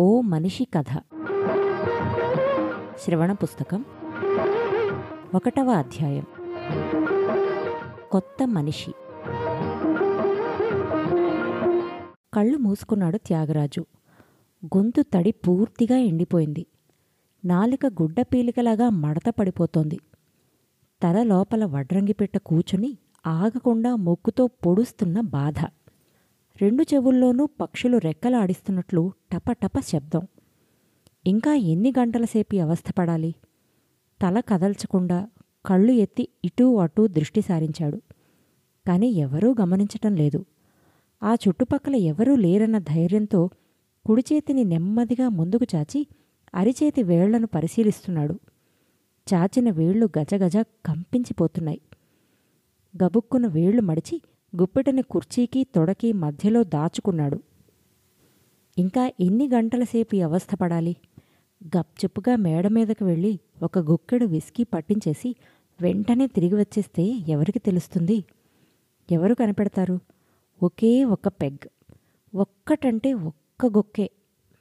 ఓ మనిషి కథ. శ్రవణ పుస్తకం ఒకటవ అధ్యాయం. కొత్త మనిషి. కళ్ళు మూసుకున్నాడు త్యాగరాజు. గొంతు తడి పూర్తిగా ఎండిపోయింది. నాలుక గుడ్డ పీలికలాగా మడత పడిపోతోంది. తల లోపల వడ్రంగి పెట్ట కూచుని ఆగకుండా మొక్కుతో పొడుస్తున్న బాధ. రెండు చెవుల్లోనూ పక్షులు రెక్కలాడిస్తున్నట్లు టపటప శబ్దం. ఇంకా ఎన్ని గంటలసేపి అవస్థపడాలి తల కదల్చకుండా కళ్ళు ఎత్తి ఇటూ అటూ దృష్టి సారించాడు. కాని ఎవరూ గమనించటం లేదు. ఆ చుట్టుపక్కల ఎవరూ లేరన్న ధైర్యంతో కుడిచేతిని నెమ్మదిగా ముందుకు చాచి అరిచేతి వేళ్ళను పరిశీలిస్తున్నాడు. చాచిన వేళ్ళు గజగజ కంపించిపోతున్నాయి. గబుక్కున వేళ్ళు మడిచి గుప్పెటని కుర్చీకి తొడకి మధ్యలో దాచుకున్నాడు. ఇంకా ఎన్ని గంటలసేపు ఈ అవస్థపడాలి గప్చుప్పుగా మేడ మీదకు వెళ్ళి ఒక గుక్కెడు విస్కీ పట్టించేసి వెంటనే తిరిగి వచ్చేస్తే ఎవరికి తెలుస్తుంది? ఎవరు కనిపెడతారు? ఒకే ఒక పెగ్. ఒక్కటంటే ఒక్క గొక్కే.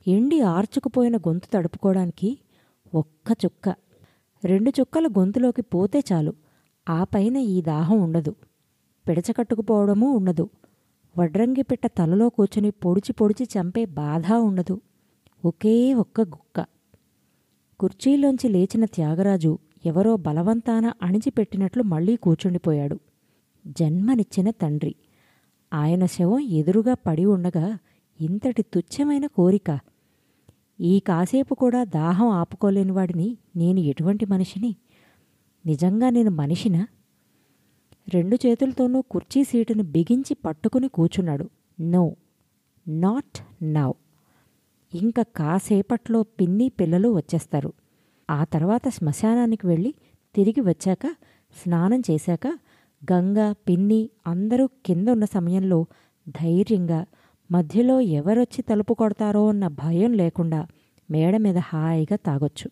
ఎండి ఆర్చుకుపోయిన గొంతు తడుపుకోవడానికి ఒక్క చుక్క. రెండు చుక్కల గొంతులోకి పోతే చాలు. ఆ పైన ఈ దాహం ఉండదు. పిడచకట్టుకుపోవడమూ ఉండదు. వడ్రంగి పిట్ట తలలో కూర్చుని పొడిచి పొడిచి చంపే బాధ ఉండదు. ఒకే ఒక్క గుక్క. కుర్చీలోంచి లేచిన త్యాగరాజు ఎవరో బలవంతాన అణిచిపెట్టినట్లు మళ్ళీ కూర్చుండిపోయాడు. జన్మనిచ్చిన తండ్రి. ఆయన శవం ఎదురుగా పడి ఉండగా ఇంతటి తుచ్చమైన కోరిక. ఈ కాసేపు కూడా దాహం ఆపుకోలేని వాడిని నేను ఎటువంటి మనిషిని? నిజంగా నేను మనిషినా? రెండు చేతులతోనూ కుర్చీ సీటును బిగించి పట్టుకుని కూచున్నాడు నో నాట్ నౌ. ఇంకా కాసేపట్లో పిన్ని పిల్లలు వచ్చేస్తారు. ఆ తర్వాత శ్మశానానికి వెళ్ళి తిరిగి వచ్చాక స్నానం చేశాక గంగ పిన్ని అందరూ కింద ఉన్న సమయంలో ధైర్యంగా మధ్యలో ఎవరొచ్చి తలుపు కొడతారో అన్న భయం లేకుండా మేడ మీద హాయిగా తాగొచ్చు.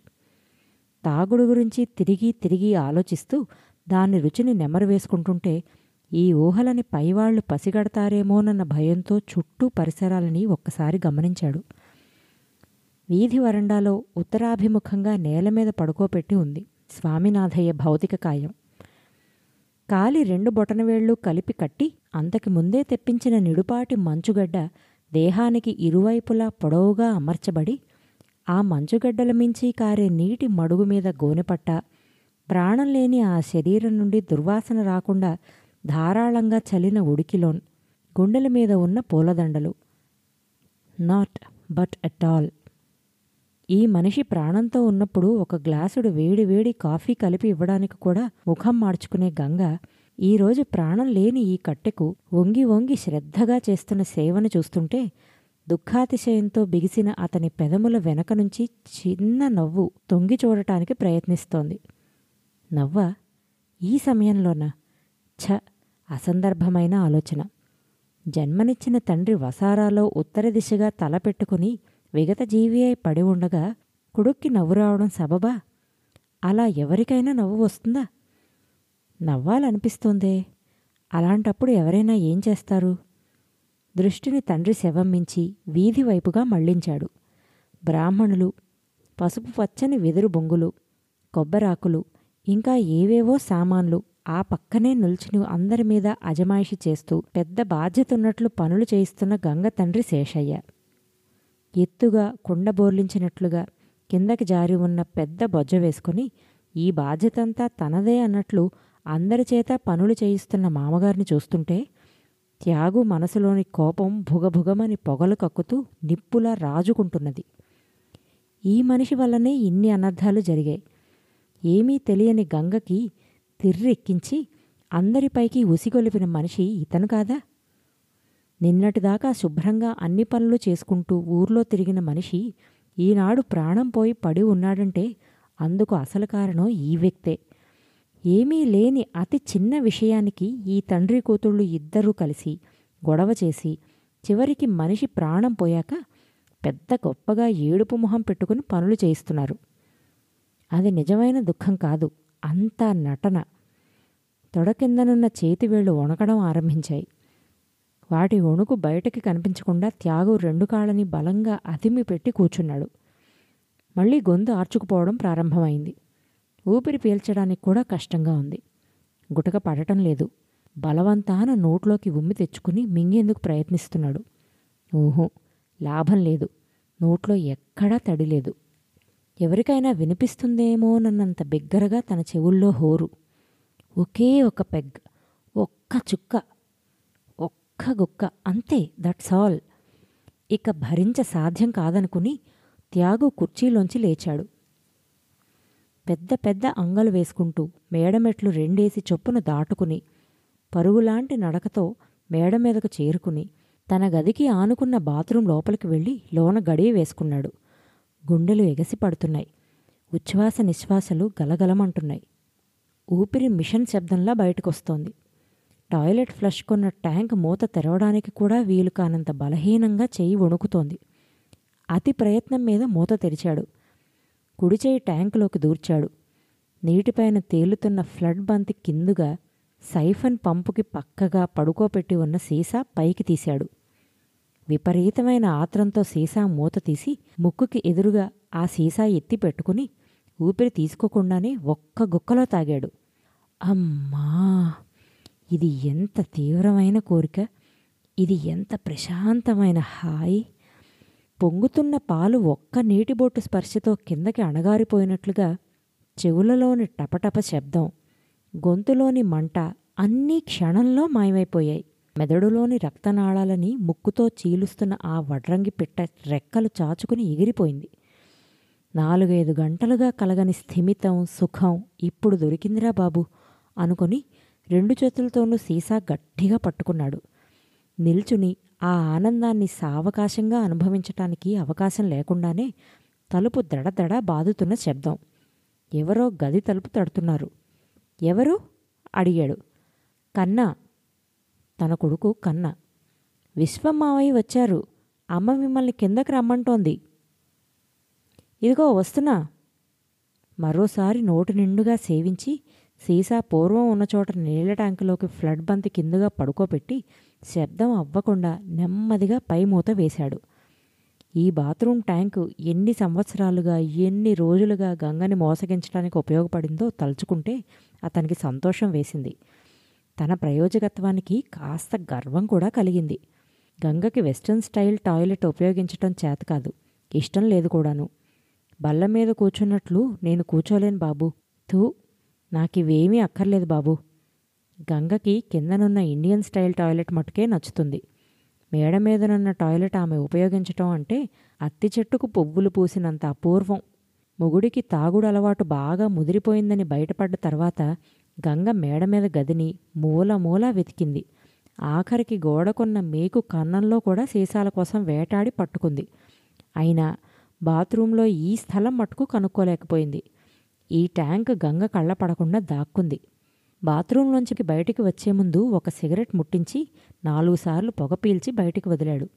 తాగుడు గురించి తిరిగి తిరిగి ఆలోచిస్తూ దాని రుచిని నెమరు వేసుకుంటుంటే ఈ ఊహలని పైవాళ్ళు పసిగడతారేమోనన్న భయంతో చుట్టూ పరిసరాలని ఒక్కసారి గమనించాడు. వీధి వరండాలో ఉత్తరాభిముఖంగా నేల మీద పడుకోపెట్టి ఉంది స్వామినాథయ్య భౌతిక కాయం. కాలి రెండు బొటనవేళ్ళు కలిపి కట్టి అంతకి ముందే తెప్పించిన నిడుపాటి మంచుగడ్డ దేహానికి ఇరువైపులా పొడవుగా అమర్చబడి ఆ మంచుగడ్డల మించి కారే నీటి మడుగు మీద గోనెపట్ట ప్రాణం లేని ఆ శరీరం నుండి దుర్వాసన రాకుండా ధారాళంగా చలిన ఉడికిలోన్ గుండెల మీద ఉన్న పూలదండలు. నాట్ బట్ అట్ ఆల్ ఈ మనిషి ప్రాణంతో ఉన్నప్పుడు ఒక గ్లాసుడు వేడి వేడి కాఫీ కలిపి ఇవ్వడానికి కూడా ముఖం మార్చుకునే గంగ ఈరోజు ప్రాణం లేని ఈ కట్టెకు వంగి వంగి శ్రద్ధగా చేస్తున్న సేవను చూస్తుంటే దుఃఖాతిశయంతో బిగిసిన అతని పెదముల వెనక నుంచి చిన్న నవ్వు తొంగి చూడటానికి ప్రయత్నిస్తోంది. నవ్వ ఈ సమయంలోనా? ఛ అసందర్భమైన ఆలోచన. జన్మనిచ్చిన తండ్రి వసారాలో ఉత్తర దిశగా తల పెట్టుకుని విగత జీవి అయి పడి ఉండగా కొడుక్కి నవ్వు రావడం సబబా? అలా ఎవరికైనా నవ్వు వస్తుందా? నవ్వాలనిపిస్తోందే. అలాంటప్పుడు ఎవరైనా ఏం చేస్తారు? దృష్టిని తండ్రి శవం మించి వీధి వైపుగా మళ్ళించాడు బ్రాహ్మణులు పసుపు పచ్చని వెదురు బొంగులు కొబ్బరాకులు ఇంకా ఏవేవో సామాన్లు ఆ పక్కనే నిల్చుని అందరి మీద అజమాయిషి చేస్తూ పెద్ద బాధ్యతున్నట్లు పనులు చేయిస్తున్న గంగ తండ్రి శేషయ్య. ఎత్తుగా కుండ బోర్లించినట్లుగా కిందకి జారి ఉన్న పెద్ద బొజ్జ వేసుకుని ఈ బాధ్యతంతా తనదే అన్నట్లు అందరి చేత పనులు చేయిస్తున్న మామగారిని చూస్తుంటే త్యాగు మనసులోని కోపం భుగభుగమని పొగలు కక్కుతూ నిప్పులా రాజుకుంటున్నది. ఈ మనిషి వల్లనే ఇన్ని అనర్థాలు జరిగాయి. ఏమీ తెలియని గంగకి తిర్రెక్కించి అందరిపైకి ఉసిగొలిపిన మనిషి ఇతను కాదా? నిన్నటిదాకా శుభ్రంగా అన్ని పనులు చేసుకుంటూ ఊర్లో తిరిగిన మనిషి ఈనాడు ప్రాణం పోయి పడి ఉన్నాడంటే అందుకు అసలు కారణం ఈ వ్యక్తే. ఏమీ లేని అతి చిన్న విషయానికి ఈ తండ్రి కూతుళ్ళు ఇద్దరూ కలిసి గొడవ చేసి చివరికి మనిషి ప్రాణం పోయాక పెద్ద గొప్పగా ఏడుపు మొహం పెట్టుకుని పనులు చేయిస్తున్నారు. అది నిజమైన దుఃఖం కాదు. అంతా నటన. తొడ కిందనున్న చేతివేళ్ళు వణకడం ఆరంభించాయి. వాటి వణుకు బయటకి కనిపించకుండా త్యాగు రెండు కాళ్ళని బలంగా అదిమి పెట్టి కూర్చున్నాడు. మళ్ళీ గొంతు ఆర్చుకుపోవడం ప్రారంభమైంది. ఊపిరి పీల్చడానికి కూడా కష్టంగా ఉంది. గుటక పడటం లేదు. బలవంతాన నోట్లోకి ఉమ్మి తెచ్చుకుని మింగేందుకు ప్రయత్నిస్తున్నాడు. ఊహో లాభం లేదు. నోట్లో ఎక్కడా తడి లేదు. ఎవరికైనా వినిపిస్తుందేమోనన్నంత బిగ్గరగా తన చెవుల్లో హోరు. ఒకే ఒక పెగ్ ఒక్క చుక్క ఒక్క గుక్క అంతే దట్స్ ఆల్ ఇక భరించ సాధ్యం కాదనుకుని త్యాగు కుర్చీలోంచి లేచాడు. పెద్ద పెద్ద అంగలు వేసుకుంటూ మేడమెట్లు రెండేసి చొప్పున దాటుకుని పరుగులాంటి నడకతో మేడ మీదకు చేరుకుని తన గదికి ఆనుకున్న బాత్రూం లోపలికి వెళ్ళి లోన గడియ వేసుకున్నాడు. గుండెలు ఎగసి పడుతున్నాయి. ఉచ్ఛ్వాస నిశ్వాసలు గలగలమంటున్నాయి. ఊపిరి మిషన్ శబ్దంలా బయటకొస్తోంది. టాయిలెట్ ఫ్లష్ కొన్న ట్యాంక్ మూత తెరవడానికి కూడా వీలు కానంత బలహీనంగా చెయ్యి వణుకుతోంది. అతి ప్రయత్నం మీద మూత తెరిచాడు. కుడి చేయి ట్యాంకులోకి దూర్చాడు. నీటిపైన తేలుతున్న ఫ్లడ్ బంతి కిందుగా సైఫన్ పంపుకి పక్కగా పడుకోపెట్టి ఉన్న సీసా పైకి తీశాడు. విపరీతమైన ఆత్రంతో సీసా మూత తీసి ముక్కుకి ఎదురుగా ఆ సీసా ఎత్తి పెట్టుకుని ఊపిరి తీసుకోకుండానే ఒక్క గుక్కలో తాగాడు. అమ్మా! ఇది ఎంత తీవ్రమైన కోరిక! ఇది ఎంత ప్రశాంతమైన హాయి! పొంగుతున్న పాలు ఒక్క నీటి బొట్టు స్పర్శతో కిందకి అణగారిపోయినట్లుగా చెవులలోని టపటప శబ్దం గొంతులోని మంట అన్నీ క్షణంలో మాయమైపోయాయి. మెదడులోని రక్తనాళాలని ముక్కుతో చీలుస్తున్న ఆ వడ్రంగి పిట్ట రెక్కలు చాచుకుని ఎగిరిపోయింది. నాలుగైదు గంటలుగా కలగని స్థిమితం సుఖం ఇప్పుడు దొరికిందిరా బాబు అనుకొని రెండు చేతులతోనూ సీసా గట్టిగా పట్టుకున్నాడు. నిల్చుని ఆ ఆనందాన్ని సావకాశంగా అనుభవించటానికి అవకాశం లేకుండానే తలుపు దడదడ బాదుతున్న శబ్దం. ఎవరో గది తలుపు తడుతున్నారు. ఎవరు? అడిగాడు. కన్నా తన కొడుకు కన్న. విశ్వమావయ్య వచ్చారు. అమ్మ మిమ్మల్ని కిందకి రమ్మంటోంది. ఇదిగో వస్తున్నా. మరోసారి నోటి నిండుగా సేవించి సీసా పూర్వం ఉన్న చోట నీళ్ళ ట్యాంకులోకి ఫ్లడ్ బంతి కిందుగా పడుకోబెట్టి శబ్దం అవ్వకుండా నెమ్మదిగా పై మూత వేశాడు. ఈ బాత్రూమ్ ట్యాంకు ఎన్ని సంవత్సరాలుగా ఎన్ని రోజులుగా గంగని మోసగించడానికి ఉపయోగపడిందో తలుచుకుంటే అతనికి సంతోషం వేసింది. తన ప్రయోజకత్వానికి కాస్త గర్వం కూడా కలిగింది. గంగకి వెస్ట్రన్ స్టైల్ టాయిలెట్ ఉపయోగించటం చేత కాదు ఇష్టం లేదు కూడాను. బల్ల మీద కూర్చున్నట్లు నేను కూర్చోలేను బాబు. థూ నాకివేమీ అక్కర్లేదు బాబు. గంగకి కిందనున్న ఇండియన్ స్టైల్ టాయిలెట్ మటుకే నచ్చుతుంది. మేడ మీదనున్న టాయిలెట్ ఆమె ఉపయోగించటం అంటే అత్తి చెట్టుకు పువ్వులు పూసినంత అపూర్వం. మొగుడికి తాగుడు అలవాటు బాగా ముదిరిపోయిందని బయటపడ్డ తర్వాత గంగ మేడ మీద గదిని మూల మూల వెతికింది. ఆఖరికి గోడకున్న మేకు కన్నంలో కూడా సీసాల కోసం వేటాడి పట్టుకుంది. అయినా బాత్రూంలో ఈ స్థలం మటుకు కనుక్కోలేకపోయింది. ఈ ట్యాంక్ గంగ కళ్ళపడకుండా దాక్కుంది. బాత్రూంలోంచి బయటికి వచ్చే ముందు ఒక సిగరెట్ ముట్టించి నాలుగు సార్లు పొగ పీల్చి బయటికి వదిలాడు.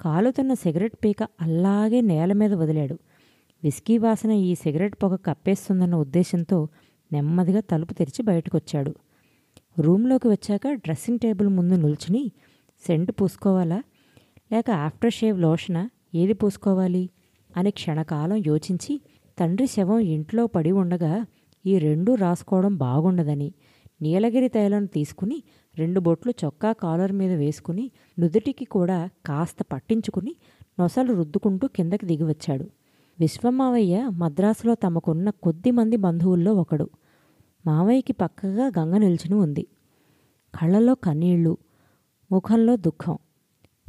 కాలుతున్న సిగరెట్ పీక అలాగే నేల మీద వదిలాడు. విస్కీ వాసన ఈ సిగరెట్ పొగ కప్పేస్తుందన్న ఉద్దేశంతో నెమ్మదిగా తలుపు తెరిచి బయటకొచ్చాడు. రూమ్లోకి వచ్చాక డ్రెస్సింగ్ టేబుల్ ముందు నిల్చుని సెంటు పూసుకోవాలా? లేక ఆఫ్టర్ షేవ్ లోషనా? ఏది పూసుకోవాలి? అని క్షణకాలం యోచించి తండ్రి శవం ఇంట్లో పడి ఉండగా ఈ రెండు రాసుకోవడం బాగుండదని. నీలగిరి తైలం తీసుకుని రెండు బొట్లు చొక్కా కాలర్ మీద వేసుకుని నుదుటికి కూడా కాస్త పట్టించుకుని నొసలు రుద్దుకుంటూ కిందకి దిగివచ్చాడు. విశ్వమావయ్య మద్రాసులో తమకున్న కొద్ది మంది బంధువుల్లో ఒకడు. మావయ్యకి పక్కగా గంగ నిల్చుని ఉంది. కళ్ళలో కన్నీళ్ళు ముఖంలో దుఃఖం.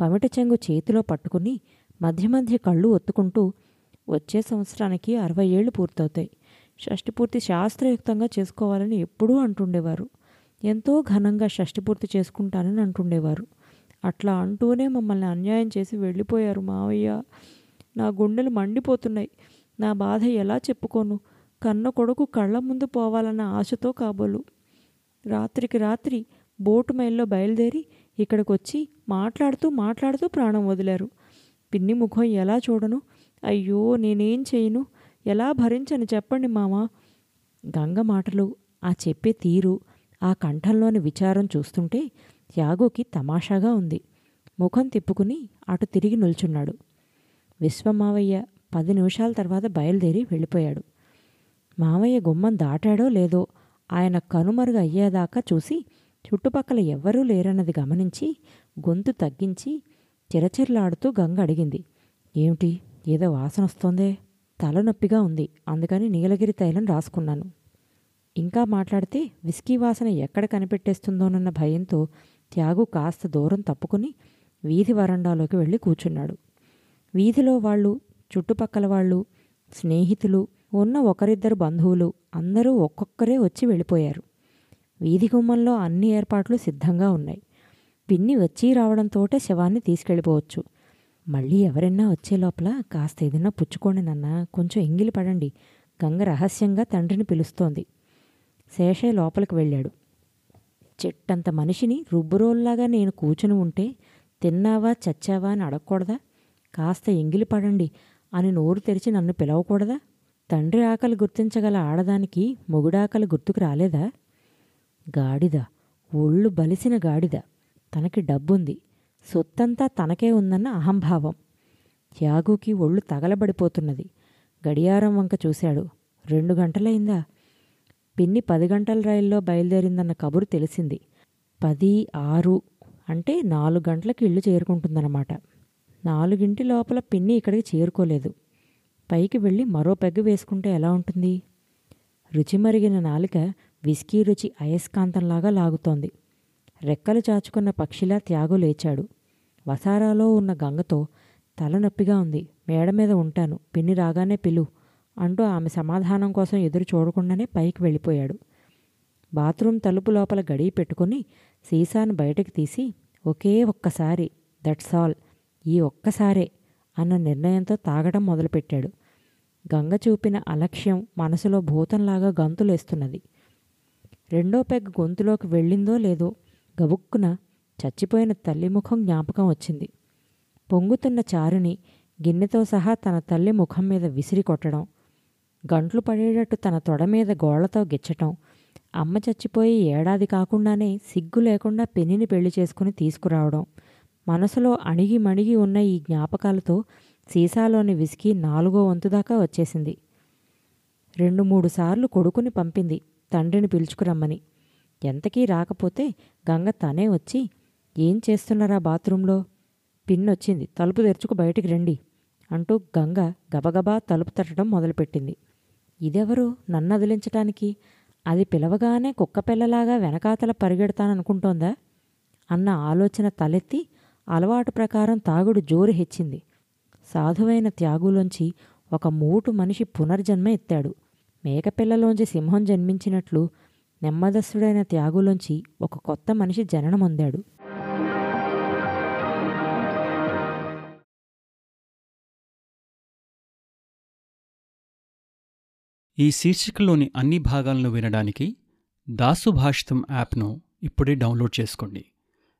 పమిట చెంగు చేతిలో పట్టుకుని మధ్య మధ్య కళ్ళు ఒత్తుకుంటూ వచ్చే సంవత్సరానికి అరవై ఏళ్ళు పూర్తవుతాయి. షష్టిపూర్తి శాస్త్రయుక్తంగా చేసుకోవాలని ఎప్పుడూ అంటుండేవారు. ఎంతో ఘనంగా షష్టిపూర్తి చేసుకుంటానని అంటుండేవారు. అట్లా అంటూనే మమ్మల్ని అన్యాయం చేసి వెళ్ళిపోయారు మావయ్య. నా గుండెలు మండిపోతున్నాయి. నా బాధ ఎలా చెప్పుకోను? కన్న కొడుకు కళ్ళ ముందు పోవాలన్న ఆశతో కాబోలు. రాత్రికి రాత్రి బోటు మైల్లో బయలుదేరి ఇక్కడికి వచ్చి మాట్లాడుతూ మాట్లాడుతూ ప్రాణం వదిలారు. పిన్ని ముఖం ఎలా చూడను? అయ్యో నేనేం చేయను? ఎలా భరించని చెప్పండి మామ? గంగ మాటలు ఆ చెప్పే తీరు ఆ కంఠంలోని విచారం చూస్తుంటే యాగోకి తమాషాగా ఉంది. ముఖం తిప్పుకుని అటు తిరిగి నిల్చున్నాడు. విశ్వమావయ్య పది నిమిషాల తర్వాత బయలుదేరి వెళ్ళిపోయాడు. మావయ్య గుమ్మం దాటాడో లేదో ఆయన కనుమరుగు అయ్యేదాకా చూసి చుట్టుపక్కల ఎవ్వరూ లేరన్నది గమనించి గొంతు తగ్గించి చిరచిరలాడుతూ గంగ అడిగింది. ఏమిటి? ఏదో వాసన వస్తోందే? తలనొప్పిగా ఉంది. అందుకని నీలగిరి తైలం రాసుకున్నాను. ఇంకా మాట్లాడితే విస్కీ వాసన ఎక్కడ కనిపెట్టేస్తుందోనన్న భయంతో త్యాగు కాస్త దూరం తప్పుకుని వీధి వరండాలోకి వెళ్ళి కూర్చున్నాడు. వీధిలో వాళ్ళు చుట్టుపక్కల వాళ్ళు స్నేహితులు ఉన్న ఒకరిద్దరు బంధువులు అందరూ ఒక్కొక్కరే వచ్చి వెళ్ళిపోయారు. వీధి గుమ్మంలో అన్ని ఏర్పాట్లు సిద్ధంగా ఉన్నాయి. పిన్ని వచ్చి రావడంతోటే శవాన్ని తీసుకెళ్ళిపోవచ్చు. మళ్ళీ ఎవరైనా వచ్చే లోపల కాస్త ఏదైనా పుచ్చుకోండి నాన్న కొంచెం ఎంగిలి పడండి. గంగ రహస్యంగా తండ్రిని పిలుస్తోంది. శేషయ్య లోపలికి వెళ్ళాడు. చెట్టంత మనిషిని రుబ్బురోల్లాగా నేను కూచుని ఉంటే తిన్నావా చచ్చావా అని అడగకూడదా? కాస్త ఎంగిలి పడండి అని నోరు తెరిచి నన్ను పిలవకూడదా? తండ్రి ఆకలి గుర్తించగల ఆడదానికి మొగుడాకలి గుర్తుకు రాలేదా? గాడిద ఒళ్ళు బలిసిన గాడిద. తనకి డబ్బుంది. సొత్తంతా తనకే ఉందన్న అహంభావం. త్యాగుకి ఒళ్ళు తగలబడిపోతున్నది. గడియారం వంక చూశాడు. రెండు గంటలైందా? పిన్ని పది గంటల రైల్లో బయలుదేరిందన్న కబురు తెలిసింది. పది ఆరు అంటే నాలుగు గంటలకు ఇల్లు చేరుకుంటుందన్నమాట. నాలుగింటి లోపల పిన్ని ఇక్కడికి చేరుకోలేదు. పైకి వెళ్ళి మరో పెగ్గు వేసుకుంటే ఎలా ఉంటుంది? రుచి మరిగిన నాలిక విస్కీ రుచి అయస్కాంతంలాగా లాగుతోంది. రెక్కలు చాచుకున్న పక్షిలా త్యాగు లేచాడు. వసారాలో ఉన్న గంగతో తలనొప్పిగా ఉంది. మేడ మీద ఉంటాను. పిన్ని రాగానే పిలు అంటూ ఆమె సమాధానం కోసం ఎదురు చూడకుండానే పైకి వెళ్ళిపోయాడు. బాత్రూం తలుపు లోపల గడియ పెట్టుకుని సీసాను బయటకు తీసి ఒకే ఒక్కసారి దట్స్ ఆల్. ఈ ఒక్కసారే అన్న నిర్ణయంతో తాగడం మొదలుపెట్టాడు. గంగ చూపిన అలక్ష్యం మనసులో భూతంలాగా గంతులేస్తున్నది. రెండో పెగ్ గొంతులోకి వెళ్ళిందో లేదో గబుక్కున చచ్చిపోయిన తల్లి ముఖం జ్ఞాపకం వచ్చింది. పొంగుతున్న చారుని గిన్నెతో సహా తన తల్లి ముఖం మీద విసిరి కొట్టడం గంట్లు పడేటట్టు తన తొడ మీద గోళ్ళతో గిచ్చటం అమ్మ చచ్చిపోయి ఏడాది కాకుండానే సిగ్గు లేకుండా పెనిని పెళ్ళి చేసుకుని తీసుకురావడం మనసులో అణిగి మణిగి ఉన్న ఈ జ్ఞాపకాలతో సీసాలోని విసికి నాలుగో వంతు దాకా వచ్చేసింది. రెండు మూడు సార్లు కొడుకుని పంపింది తండ్రిని పిలుచుకురమ్మని. ఎంతకీ రాకపోతే గంగ తనే వచ్చి ఏం చేస్తున్నారా బాత్రూంలో? పిన్నొచ్చింది తలుపు తెరుచుకు బయటికి రండి అంటూ గంగ గబగబా తలుపు తట్టడం మొదలుపెట్టింది. ఇదెవరు? నన్ను అదిలించటానికి? అది పిలవగానే కుక్కపిల్లలాగా వెనకాతల పరిగెడతాననుకుంటోందా? అన్న ఆలోచన తలెత్తి అలవాటు ప్రకారం తాగుడు జోరు హెచ్చింది. సాధువైన త్యాగులోంచి ఒక మూటు మనిషి పునర్జన్మ ఎత్తాడు. మేకపిల్లలోంచి సింహం జన్మించినట్లు నెమ్మదస్సుడైన త్యాగులోంచి ఒక కొత్త మనిషి జననమొందాడు ఈ శీర్షికలోని అన్ని భాగాలను వినడానికి దాసు భాషితం యాప్ను ఇప్పుడే డౌన్లోడ్ చేసుకోండి.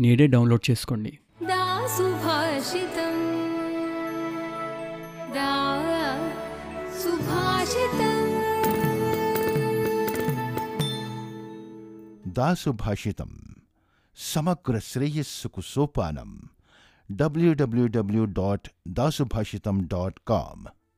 నేడే డౌన్లోడ్ చేసుకోండి. దాసుభాషితం. సమగ్ర శ్రేయస్సుకు సోపానం. W W W dot Dasubhashitam dot com